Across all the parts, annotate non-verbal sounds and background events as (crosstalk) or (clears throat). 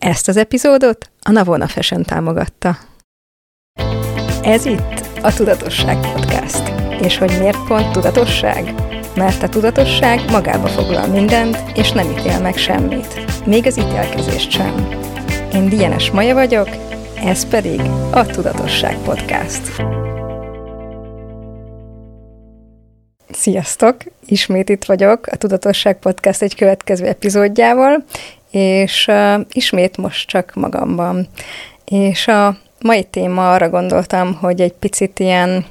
Ezt az epizódot a Navona Fashion támogatta. Ez itt a Tudatosság Podcast. És hogy miért pont tudatosság? Mert a tudatosság magába foglal mindent, és nem ítél meg semmit. Még az ítélkezést sem. Én Dienes Maja vagyok, ez pedig a Tudatosság Podcast. Sziasztok! Ismét itt vagyok a Tudatosság Podcast egy következő epizódjával, és uh, ismét most csak magamban. És a mai téma arra gondoltam, hogy egy picit ilyen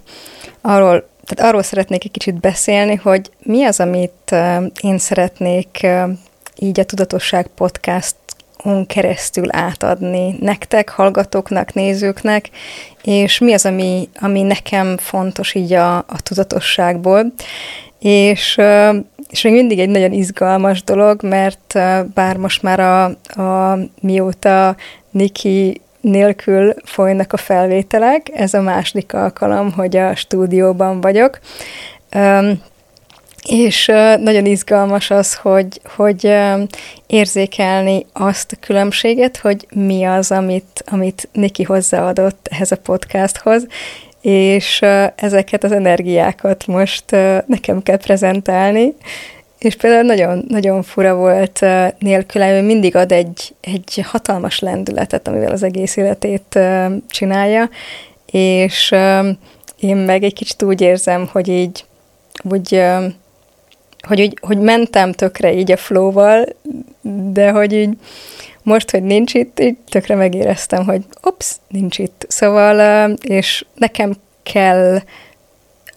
arról, tehát arról szeretnék egy kicsit beszélni, hogy mi az, amit uh, én szeretnék uh, így a Tudatosság podcast on keresztül átadni nektek, hallgatóknak, nézőknek, és mi az, ami, ami nekem fontos így a, a tudatosságból. És és még mindig egy nagyon izgalmas dolog, mert bár most már a, a mióta Niki nélkül folynak a felvételek, ez a második alkalom, hogy a stúdióban vagyok, és nagyon izgalmas az, hogy, hogy érzékelni azt a különbséget, hogy mi az, amit, amit Niki hozzáadott ehhez a podcasthoz, és ezeket az energiákat most nekem kell prezentálni, és például nagyon, nagyon fura volt nélküle, ő mindig ad egy, egy hatalmas lendületet, amivel az egész életét csinálja, és én meg egy kicsit úgy érzem, hogy így, úgy, hogy, úgy, hogy mentem tökre így a flow-val, de hogy így most, hogy nincs itt, így tökre megéreztem, hogy ops, nincs itt. Szóval, és nekem kell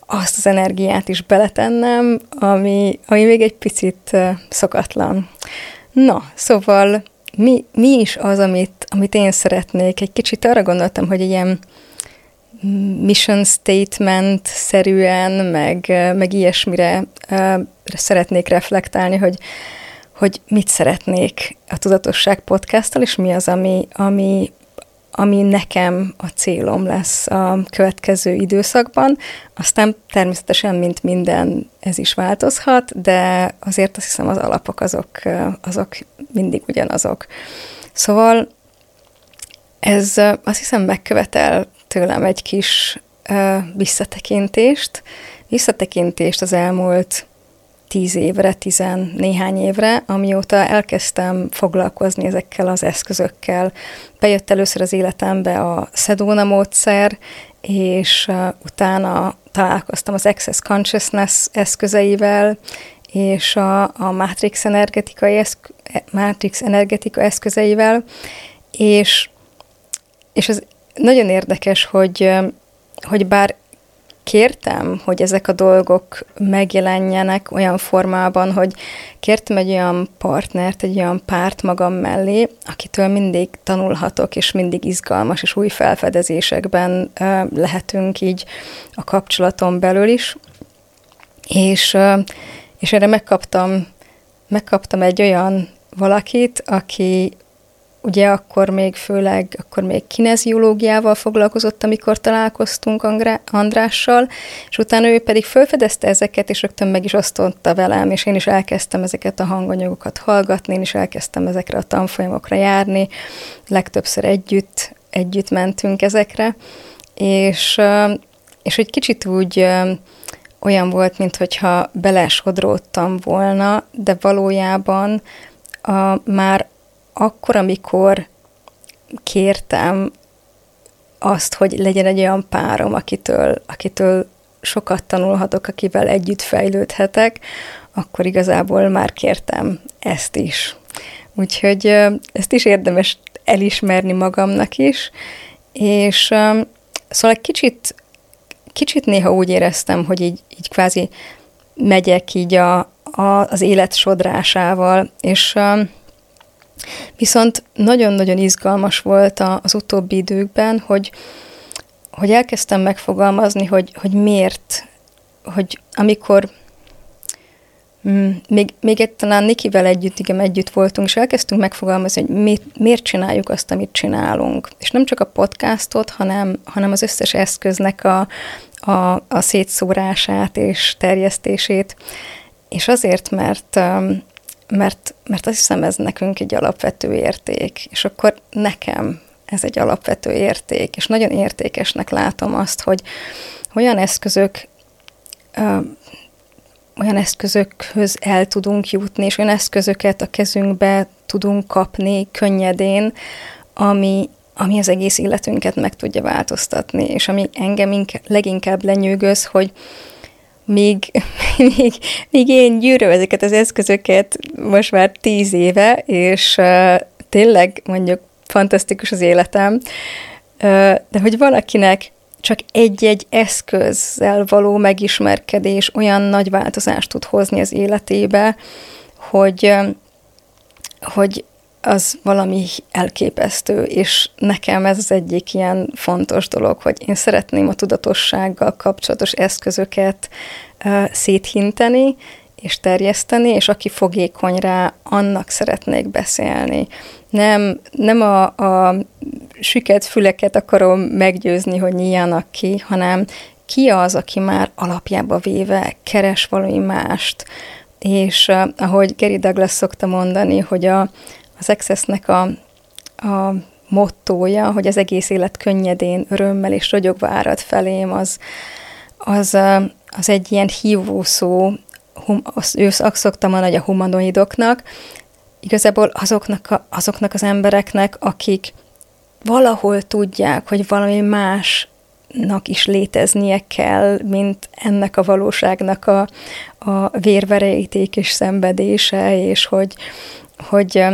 azt az energiát is beletennem, ami, ami még egy picit szokatlan. Na, szóval mi, mi is az, amit, amit én szeretnék? Egy kicsit arra gondoltam, hogy ilyen mission statement-szerűen, meg, meg ilyesmire szeretnék reflektálni, hogy hogy mit szeretnék a Tudatosság podcasttal, és mi az, ami, ami, ami nekem a célom lesz a következő időszakban. Aztán természetesen, mint minden, ez is változhat, de azért azt hiszem az alapok azok, azok mindig ugyanazok. Szóval ez azt hiszem megkövetel tőlem egy kis visszatekintést, visszatekintést az elmúlt tíz évre, tizen néhány évre, amióta elkezdtem foglalkozni ezekkel az eszközökkel. Bejött először az életembe a Sedona módszer, és utána találkoztam az Access Consciousness eszközeivel, és a, a Matrix, energetikai eszk, Matrix energetika eszközeivel, és, és ez nagyon érdekes, hogy, hogy bár kértem, hogy ezek a dolgok megjelenjenek olyan formában, hogy kértem egy olyan partnert, egy olyan párt magam mellé, akitől mindig tanulhatok, és mindig izgalmas és új felfedezésekben lehetünk így a kapcsolaton belül is. És, és erre megkaptam, megkaptam egy olyan valakit, aki ugye akkor még főleg, akkor még kineziológiával foglalkozott, amikor találkoztunk Andrással, és utána ő pedig felfedezte ezeket, és rögtön meg is osztotta velem, és én is elkezdtem ezeket a hanganyagokat hallgatni, én is elkezdtem ezekre a tanfolyamokra járni, legtöbbször együtt, együtt mentünk ezekre, és, és egy kicsit úgy olyan volt, mintha belesodródtam volna, de valójában a, már akkor, amikor kértem azt, hogy legyen egy olyan párom, akitől, akitől sokat tanulhatok, akivel együtt fejlődhetek, akkor igazából már kértem ezt is. Úgyhogy ezt is érdemes elismerni magamnak is, és szóval egy kicsit, kicsit néha úgy éreztem, hogy így, így kvázi megyek így a, a, az élet sodrásával, és Viszont nagyon-nagyon izgalmas volt az utóbbi időkben, hogy, hogy elkezdtem megfogalmazni, hogy, hogy miért, hogy amikor mm, még, még egy talán Nikivel együtt, igen, együtt voltunk, és elkezdtünk megfogalmazni, hogy mi, miért csináljuk azt, amit csinálunk. És nem csak a podcastot, hanem, hanem az összes eszköznek a, a, a szétszórását és terjesztését. És azért, mert um, mert, mert azt hiszem ez nekünk egy alapvető érték, és akkor nekem ez egy alapvető érték, és nagyon értékesnek látom azt, hogy olyan eszközök olyan eszközökhöz el tudunk jutni, és olyan eszközöket a kezünkbe tudunk kapni könnyedén, ami, ami az egész életünket meg tudja változtatni, és ami engem inkább, leginkább lenyűgöz, hogy míg, (laughs) míg, míg én gyűröm ezeket az eszközöket most már tíz éve, és uh, tényleg mondjuk fantasztikus az életem, uh, de hogy valakinek csak egy-egy eszközzel való megismerkedés olyan nagy változást tud hozni az életébe, hogy, hogy az valami elképesztő, és nekem ez az egyik ilyen fontos dolog, hogy én szeretném a tudatossággal kapcsolatos eszközöket uh, széthinteni, és terjeszteni, és aki fogékony rá, annak szeretnék beszélni. Nem, nem a, a süket füleket akarom meggyőzni, hogy nyíljanak ki, hanem ki az, aki már alapjába véve keres valami mást. És uh, ahogy Gary Douglas szokta mondani, hogy a, az Accessnek a, a mottója, hogy az egész élet könnyedén, örömmel és ragyogva árad felém, az, az, az egy ilyen hívó szó, hum, azt, ő azt szoktam mondani, a humanoidoknak, igazából azoknak, a, azoknak az embereknek, akik valahol tudják, hogy valami másnak is léteznie kell, mint ennek a valóságnak a, a vérverejték és szenvedése, és hogy, hogy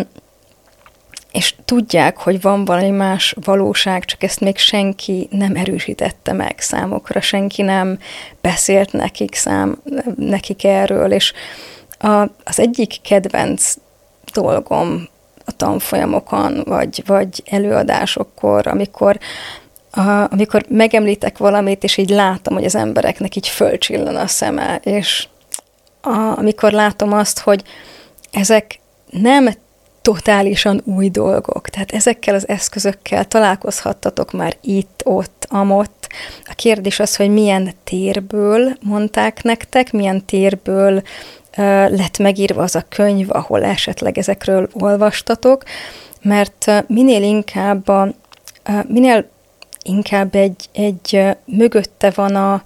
és tudják, hogy van valami más valóság, csak ezt még senki nem erősítette meg számokra, senki nem beszélt nekik, szám, nekik erről, és a, az egyik kedvenc dolgom a tanfolyamokon, vagy, vagy előadásokkor, amikor, a, amikor megemlítek valamit, és így látom, hogy az embereknek így fölcsillan a szeme, és a, amikor látom azt, hogy ezek nem totálisan új dolgok. Tehát ezekkel az eszközökkel találkozhattatok már itt, ott, amott. A kérdés az, hogy milyen térből mondták nektek, milyen térből lett megírva az a könyv, ahol esetleg ezekről olvastatok, mert minél inkább a, minél inkább egy, egy mögötte van a,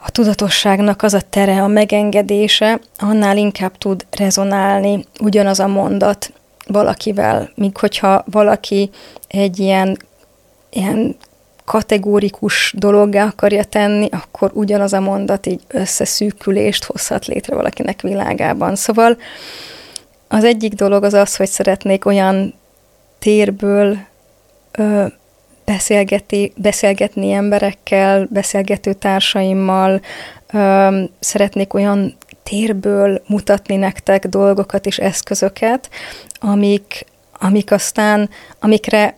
a tudatosságnak az a tere, a megengedése, annál inkább tud rezonálni ugyanaz a mondat valakivel, míg hogyha valaki egy ilyen, ilyen kategórikus dologgá akarja tenni, akkor ugyanaz a mondat így összeszűkülést hozhat létre valakinek világában. Szóval az egyik dolog az az, hogy szeretnék olyan térből ö, beszélgeti, beszélgetni emberekkel, beszélgető társaimmal, szeretnék olyan térből mutatni nektek dolgokat és eszközöket, amik, amik aztán, amikre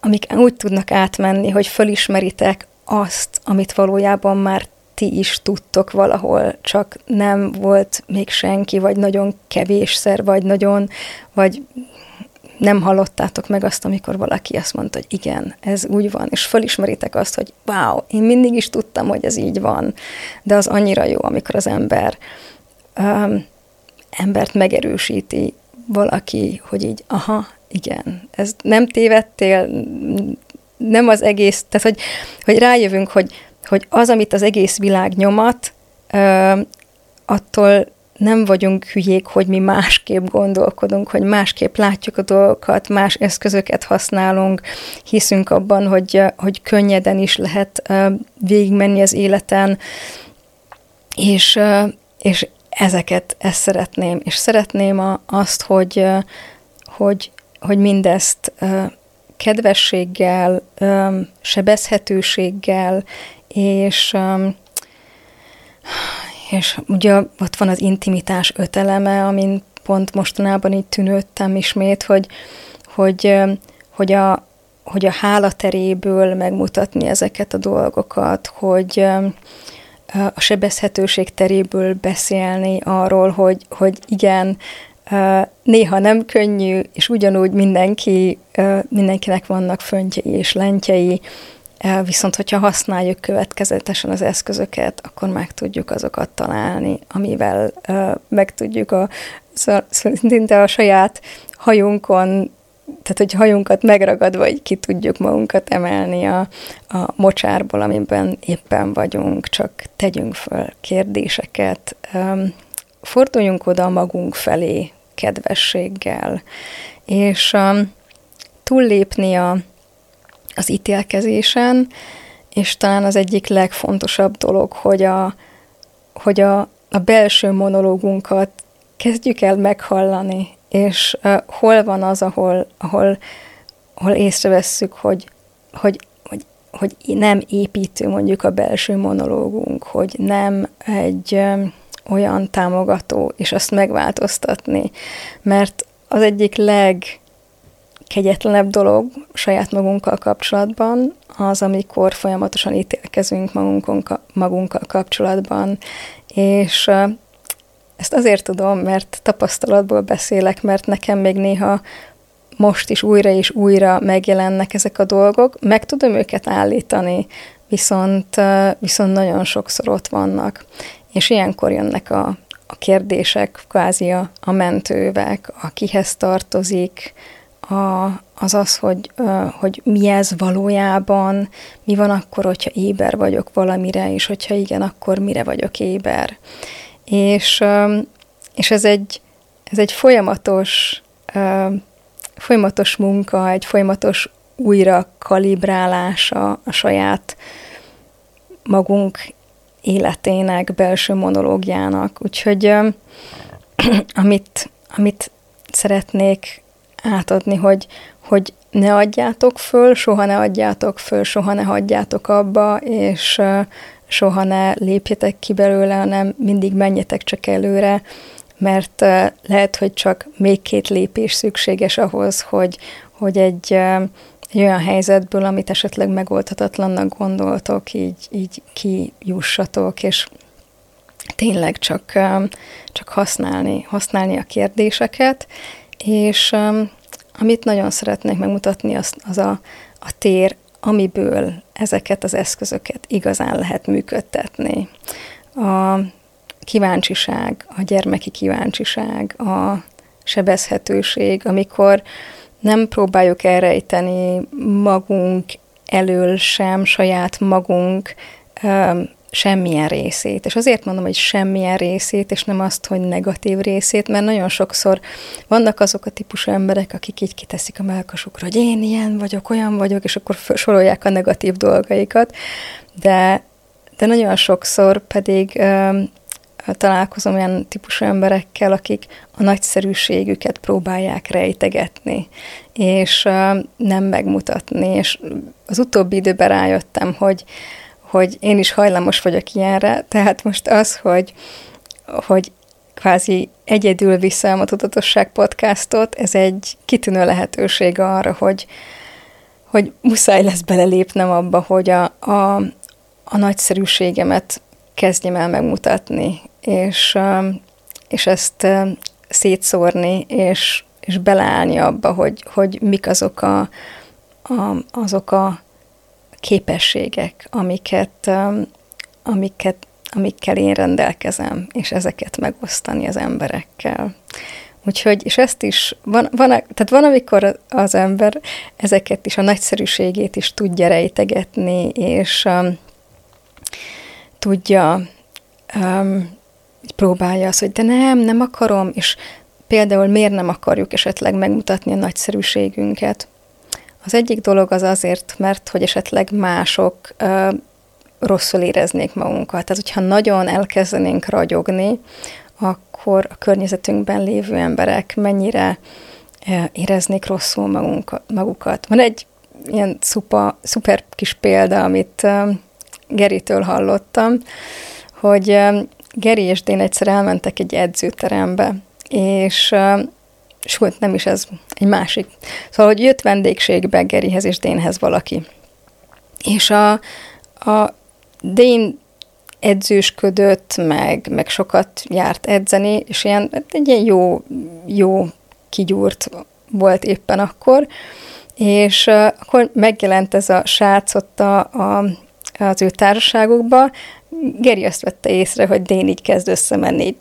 amik úgy tudnak átmenni, hogy fölismeritek azt, amit valójában már ti is tudtok valahol, csak nem volt még senki, vagy nagyon kevésszer, vagy nagyon, vagy nem hallottátok meg azt, amikor valaki azt mondta, hogy igen, ez úgy van, és fölismeritek azt, hogy wow, én mindig is tudtam, hogy ez így van, de az annyira jó, amikor az ember um, embert megerősíti valaki, hogy így, aha, igen, ez nem tévedtél, nem az egész, tehát hogy, hogy rájövünk, hogy, hogy az, amit az egész világ nyomat, uh, attól nem vagyunk hülyék, hogy mi másképp gondolkodunk, hogy másképp látjuk a dolgokat, más eszközöket használunk, hiszünk abban, hogy, hogy könnyeden is lehet végigmenni az életen, és, és ezeket, ezt szeretném, és szeretném azt, hogy, hogy, hogy mindezt kedvességgel, sebezhetőséggel, és és ugye ott van az intimitás öt amin pont mostanában így tűnődtem ismét, hogy, hogy, hogy a, hogy a hálateréből megmutatni ezeket a dolgokat, hogy a sebezhetőség teréből beszélni arról, hogy, hogy igen, néha nem könnyű, és ugyanúgy mindenki, mindenkinek vannak föntjei és lentjei, Viszont, hogyha használjuk következetesen az eszközöket, akkor meg tudjuk azokat találni, amivel meg tudjuk a, szinte a saját hajunkon tehát, hogy hajunkat megragadva így ki tudjuk magunkat emelni a, a mocsárból, amiben éppen vagyunk, csak tegyünk föl kérdéseket, forduljunk oda magunk felé kedvességgel, és um, túllépni a, az ítélkezésen, és talán az egyik legfontosabb dolog, hogy a, hogy a, a belső monológunkat kezdjük el meghallani, és uh, hol van az, ahol, ahol, ahol észrevesszük, hogy, hogy, hogy, hogy nem építő mondjuk a belső monológunk, hogy nem egy um, olyan támogató, és azt megváltoztatni, mert az egyik legkegyetlenebb dolog saját magunkkal kapcsolatban az, amikor folyamatosan ítélkezünk magunkon, magunkkal kapcsolatban, és ezt azért tudom, mert tapasztalatból beszélek, mert nekem még néha most is újra és újra megjelennek ezek a dolgok, meg tudom őket állítani, viszont, viszont nagyon sokszor ott vannak. És ilyenkor jönnek a, a kérdések, kvázi a, a mentővek, a kihez tartozik, a, az az, hogy, hogy mi ez valójában, mi van akkor, hogyha éber vagyok valamire, és hogyha igen, akkor mire vagyok éber. És, és ez egy, ez egy folyamatos, folyamatos munka, egy folyamatos újra kalibrálása a saját magunk életének, belső monológiának. Úgyhogy (clears throat) amit, amit szeretnék átadni, hogy, hogy ne adjátok föl, soha ne adjátok föl, soha ne hagyjátok abba, és soha ne lépjetek ki belőle, hanem mindig menjetek csak előre, mert lehet, hogy csak még két lépés szükséges ahhoz, hogy, hogy egy, egy olyan helyzetből, amit esetleg megoldhatatlannak gondoltok, így, így kijussatok, és tényleg csak, csak használni, használni a kérdéseket, és amit nagyon szeretnék megmutatni, az, az a, a tér, amiből ezeket az eszközöket igazán lehet működtetni. A kíváncsiság, a gyermeki kíváncsiság, a sebezhetőség, amikor nem próbáljuk elrejteni magunk elől sem, saját magunk semmilyen részét. És azért mondom, hogy semmilyen részét, és nem azt, hogy negatív részét, mert nagyon sokszor vannak azok a típusú emberek, akik így kiteszik a melkasukra, hogy én ilyen vagyok, olyan vagyok, és akkor sorolják a negatív dolgaikat, de, de nagyon sokszor pedig találkozom olyan típusú emberekkel, akik a nagyszerűségüket próbálják rejtegetni, és nem megmutatni. És az utóbbi időben rájöttem, hogy, hogy én is hajlamos vagyok ilyenre, tehát most az, hogy, hogy kvázi egyedül vissza a Tudatosság podcastot, ez egy kitűnő lehetőség arra, hogy, hogy muszáj lesz belelépnem abba, hogy a, a, a nagyszerűségemet kezdjem el megmutatni, és, és ezt szétszórni, és, és beleállni abba, hogy, hogy mik azok a, a, azok a képességek, amiket, amiket, amikkel én rendelkezem, és ezeket megosztani az emberekkel. Úgyhogy, és ezt is, van, van, tehát van, amikor az ember ezeket is, a nagyszerűségét is tudja rejtegetni, és um, tudja um, próbálja azt, hogy de nem, nem akarom, és például miért nem akarjuk esetleg megmutatni a nagyszerűségünket. Az egyik dolog az azért, mert hogy esetleg mások ö, rosszul éreznék magunkat. Tehát, hogyha nagyon elkezdenénk ragyogni, akkor a környezetünkben lévő emberek mennyire éreznék rosszul magunk, magukat. Van egy ilyen szupa, szuper kis példa, amit Geritől hallottam, hogy Geri és Dén egyszer elmentek egy edzőterembe, és sőt, nem is ez, egy másik. Szóval, hogy jött vendégségbe Gerihez és Dénhez valaki. És a, a Dén edzősködött, meg, meg sokat járt edzeni, és ilyen, egy ilyen jó, jó kigyúrt volt éppen akkor, És uh, akkor megjelent ez a srác ott a, a, az ő társaságukba, Geri azt vette észre, hogy Dén így kezd összemenni, így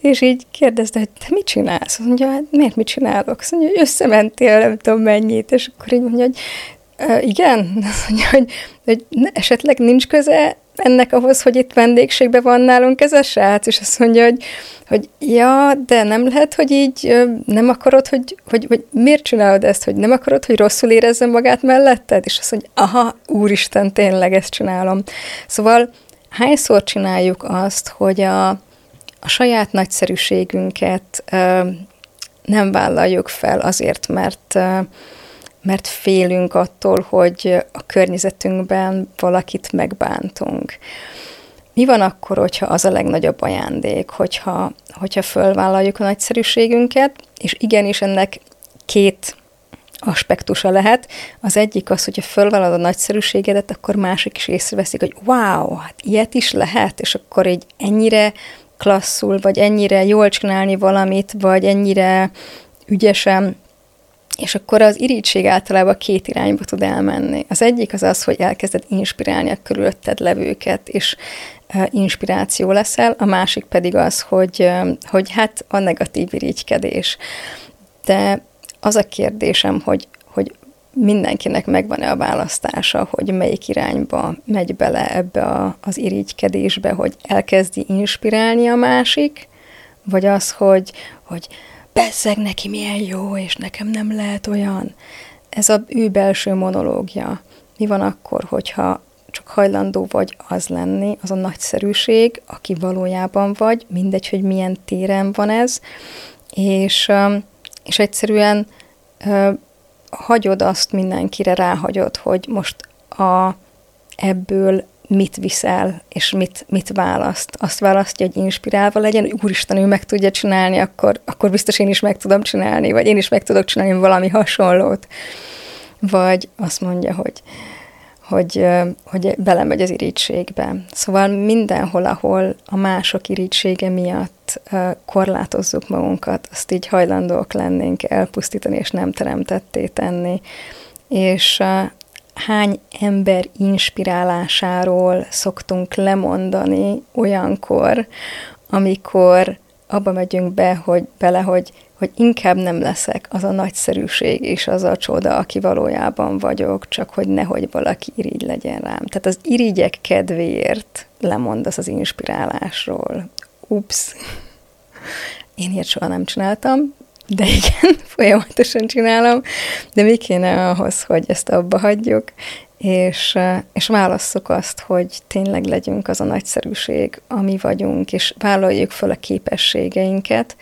és így kérdezte, hogy te mit csinálsz? Mondja, hát miért mit csinálok? Azt mondja, hogy összementél, nem tudom mennyit, és akkor így mondja, hogy igen, azt mondja, hogy, hogy esetleg nincs köze ennek ahhoz, hogy itt vendégségben van nálunk ez a srác, és azt mondja, hogy, hogy ja, de nem lehet, hogy így nem akarod, hogy, hogy, hogy miért csinálod ezt, hogy nem akarod, hogy rosszul érezze magát melletted? És azt mondja, aha, úristen, tényleg ezt csinálom. Szóval hányszor csináljuk azt, hogy a, a saját nagyszerűségünket nem vállaljuk fel azért, mert mert félünk attól, hogy a környezetünkben valakit megbántunk. Mi van akkor, hogyha az a legnagyobb ajándék, hogyha, hogyha fölvállaljuk a nagyszerűségünket, és igenis ennek két aspektusa lehet. Az egyik az, hogyha fölvállalod a nagyszerűségedet, akkor másik is észreveszik, hogy wow, hát ilyet is lehet, és akkor így ennyire klasszul, vagy ennyire jól csinálni valamit, vagy ennyire ügyesen és akkor az irítség általában két irányba tud elmenni. Az egyik az az, hogy elkezded inspirálni a körülötted levőket, és inspiráció leszel, a másik pedig az, hogy, hogy hát a negatív irigykedés. De az a kérdésem, hogy, hogy mindenkinek megvan-e a választása, hogy melyik irányba megy bele ebbe a, az irigykedésbe, hogy elkezdi inspirálni a másik, vagy az, hogy, hogy bezzeg neki milyen jó, és nekem nem lehet olyan. Ez a ő belső monológia. Mi van akkor, hogyha csak hajlandó vagy az lenni, az a nagyszerűség, aki valójában vagy, mindegy, hogy milyen téren van ez, és, és egyszerűen hagyod azt mindenkire, ráhagyod, hogy most a, ebből mit viszel, és mit, mit választ. Azt választja, hogy inspirálva legyen, hogy úristen, ő meg tudja csinálni, akkor, akkor biztos én is meg tudom csinálni, vagy én is meg tudok csinálni valami hasonlót. Vagy azt mondja, hogy, hogy, hogy belemegy az irítségbe. Szóval mindenhol, ahol a mások irítsége miatt korlátozzuk magunkat, azt így hajlandók lennénk elpusztítani, és nem teremtetté tenni. És hány ember inspirálásáról szoktunk lemondani olyankor, amikor abba megyünk be, hogy bele, hogy, hogy inkább nem leszek az a nagyszerűség és az a csoda, aki valójában vagyok, csak hogy nehogy valaki irigy legyen rám. Tehát az irigyek kedvéért lemondasz az inspirálásról. Ups! Én ilyet soha nem csináltam, de igen, (laughs) folyamatosan csinálom, de mi kéne ahhoz, hogy ezt abba hagyjuk, és, és válasszuk azt, hogy tényleg legyünk az a nagyszerűség, ami vagyunk, és vállaljuk fel a képességeinket,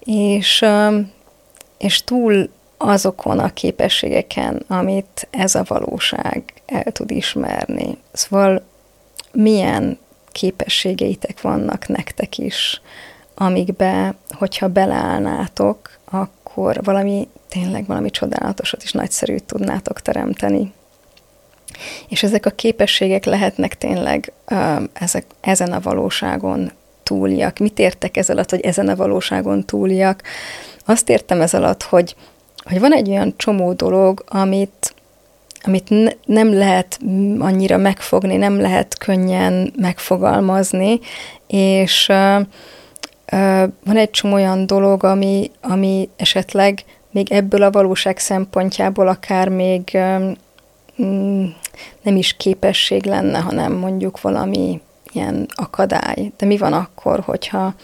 és, és túl azokon a képességeken, amit ez a valóság el tud ismerni. Szóval milyen képességeitek vannak nektek is, amikbe, hogyha beleállnátok, akkor valami, tényleg valami csodálatosat és nagyszerűt tudnátok teremteni. És ezek a képességek lehetnek tényleg ezek, ezen a valóságon túliak. Mit értek ez alatt, hogy ezen a valóságon túliak? Azt értem ez alatt, hogy, hogy van egy olyan csomó dolog, amit, amit ne, nem lehet annyira megfogni, nem lehet könnyen megfogalmazni, és van egy csomó olyan dolog, ami, ami esetleg még ebből a valóság szempontjából akár még mm, nem is képesség lenne, hanem mondjuk valami ilyen akadály. De mi van akkor, hogyha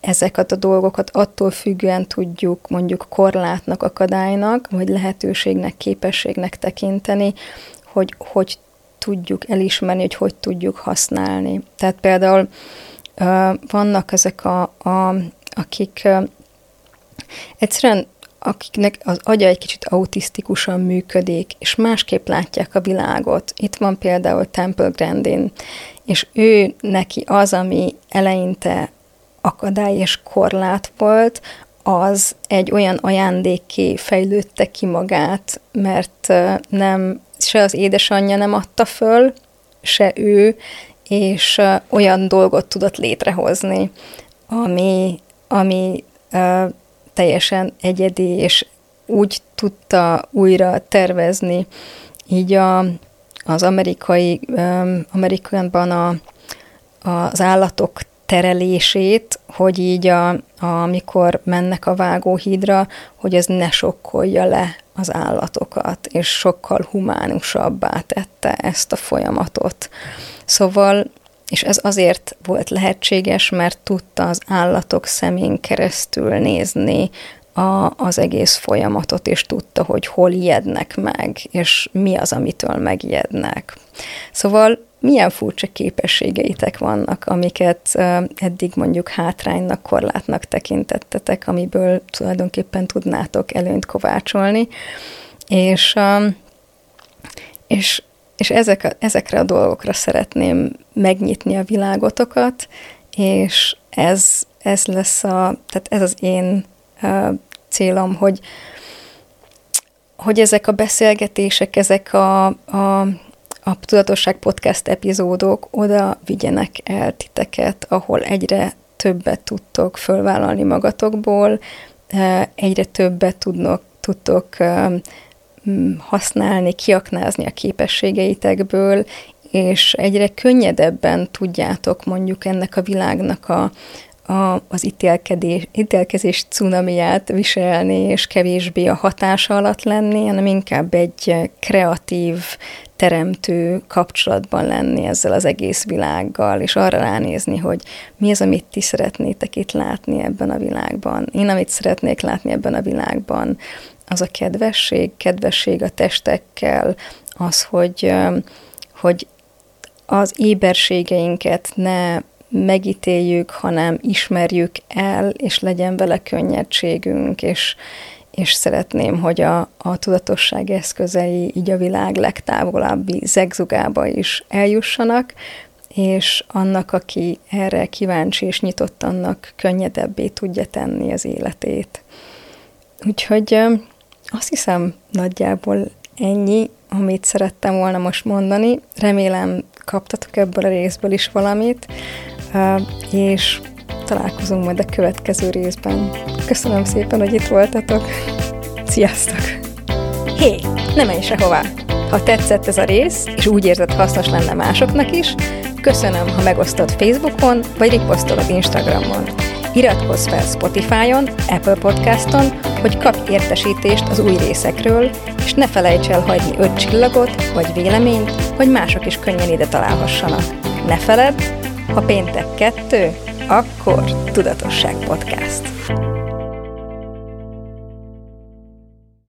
ezeket a dolgokat attól függően tudjuk mondjuk korlátnak, akadálynak, vagy lehetőségnek, képességnek tekinteni, hogy hogy tudjuk elismerni, hogy hogy tudjuk használni. Tehát például vannak ezek a, a akik egyszerűen akiknek az agya egy kicsit autisztikusan működik, és másképp látják a világot. Itt van például Temple Grandin, és ő neki az, ami eleinte akadály és korlát volt, az egy olyan ajándékké fejlődte ki magát, mert nem, se az édesanyja nem adta föl, se ő, és olyan dolgot tudott létrehozni, ami, ami teljesen egyedi, és úgy tudta újra tervezni így a, az amerikai, um, amerikaianban a, az állatok terelését, hogy így a, a, amikor mennek a vágóhídra, hogy ez ne sokkolja le az állatokat, és sokkal humánusabbá tette ezt a folyamatot. Szóval, és ez azért volt lehetséges, mert tudta az állatok szemén keresztül nézni a, az egész folyamatot, és tudta, hogy hol ijednek meg, és mi az, amitől megijednek. Szóval milyen furcsa képességeitek vannak, amiket eddig mondjuk hátránynak, korlátnak tekintettetek, amiből tulajdonképpen tudnátok előnyt kovácsolni, és, és, és ezek ezekre a dolgokra szeretném megnyitni a világotokat, és ez, ez lesz a, tehát ez az én célom, hogy, hogy ezek a beszélgetések, ezek a, a, a Tudatosság Podcast epizódok oda vigyenek el titeket, ahol egyre többet tudtok fölvállalni magatokból, e, egyre többet tudnok, tudtok használni, kiaknázni a képességeitekből, és egyre könnyedebben tudjátok mondjuk ennek a világnak a, a, az ítélkedés, ítélkezés cunamiát viselni, és kevésbé a hatása alatt lenni, hanem inkább egy kreatív, teremtő kapcsolatban lenni ezzel az egész világgal, és arra ránézni, hogy mi az, amit ti szeretnétek itt látni ebben a világban. Én, amit szeretnék látni ebben a világban, az a kedvesség, kedvesség a testekkel, az, hogy, hogy az éberségeinket ne megítéljük, hanem ismerjük el, és legyen vele könnyedségünk, és, és szeretném, hogy a, a tudatosság eszközei így a világ legtávolabbi zegzugába is eljussanak, és annak, aki erre kíváncsi és nyitott, annak könnyedebbé tudja tenni az életét. Úgyhogy azt hiszem nagyjából ennyi, amit szerettem volna most mondani. Remélem kaptatok ebből a részből is valamit és találkozunk majd a következő részben. Köszönöm szépen, hogy itt voltatok. Sziasztok! Hé, ne menj sehová! Ha tetszett ez a rész, és úgy érzed hasznos lenne másoknak is, köszönöm, ha megosztod Facebookon, vagy riposztolod Instagramon. Iratkozz fel Spotify-on, Apple Podcaston, hogy kapj értesítést az új részekről, és ne felejts el hagyni öt csillagot, vagy véleményt, hogy mások is könnyen ide találhassanak. Ne feledd, ha péntek kettő, akkor Tudatosság Podcast.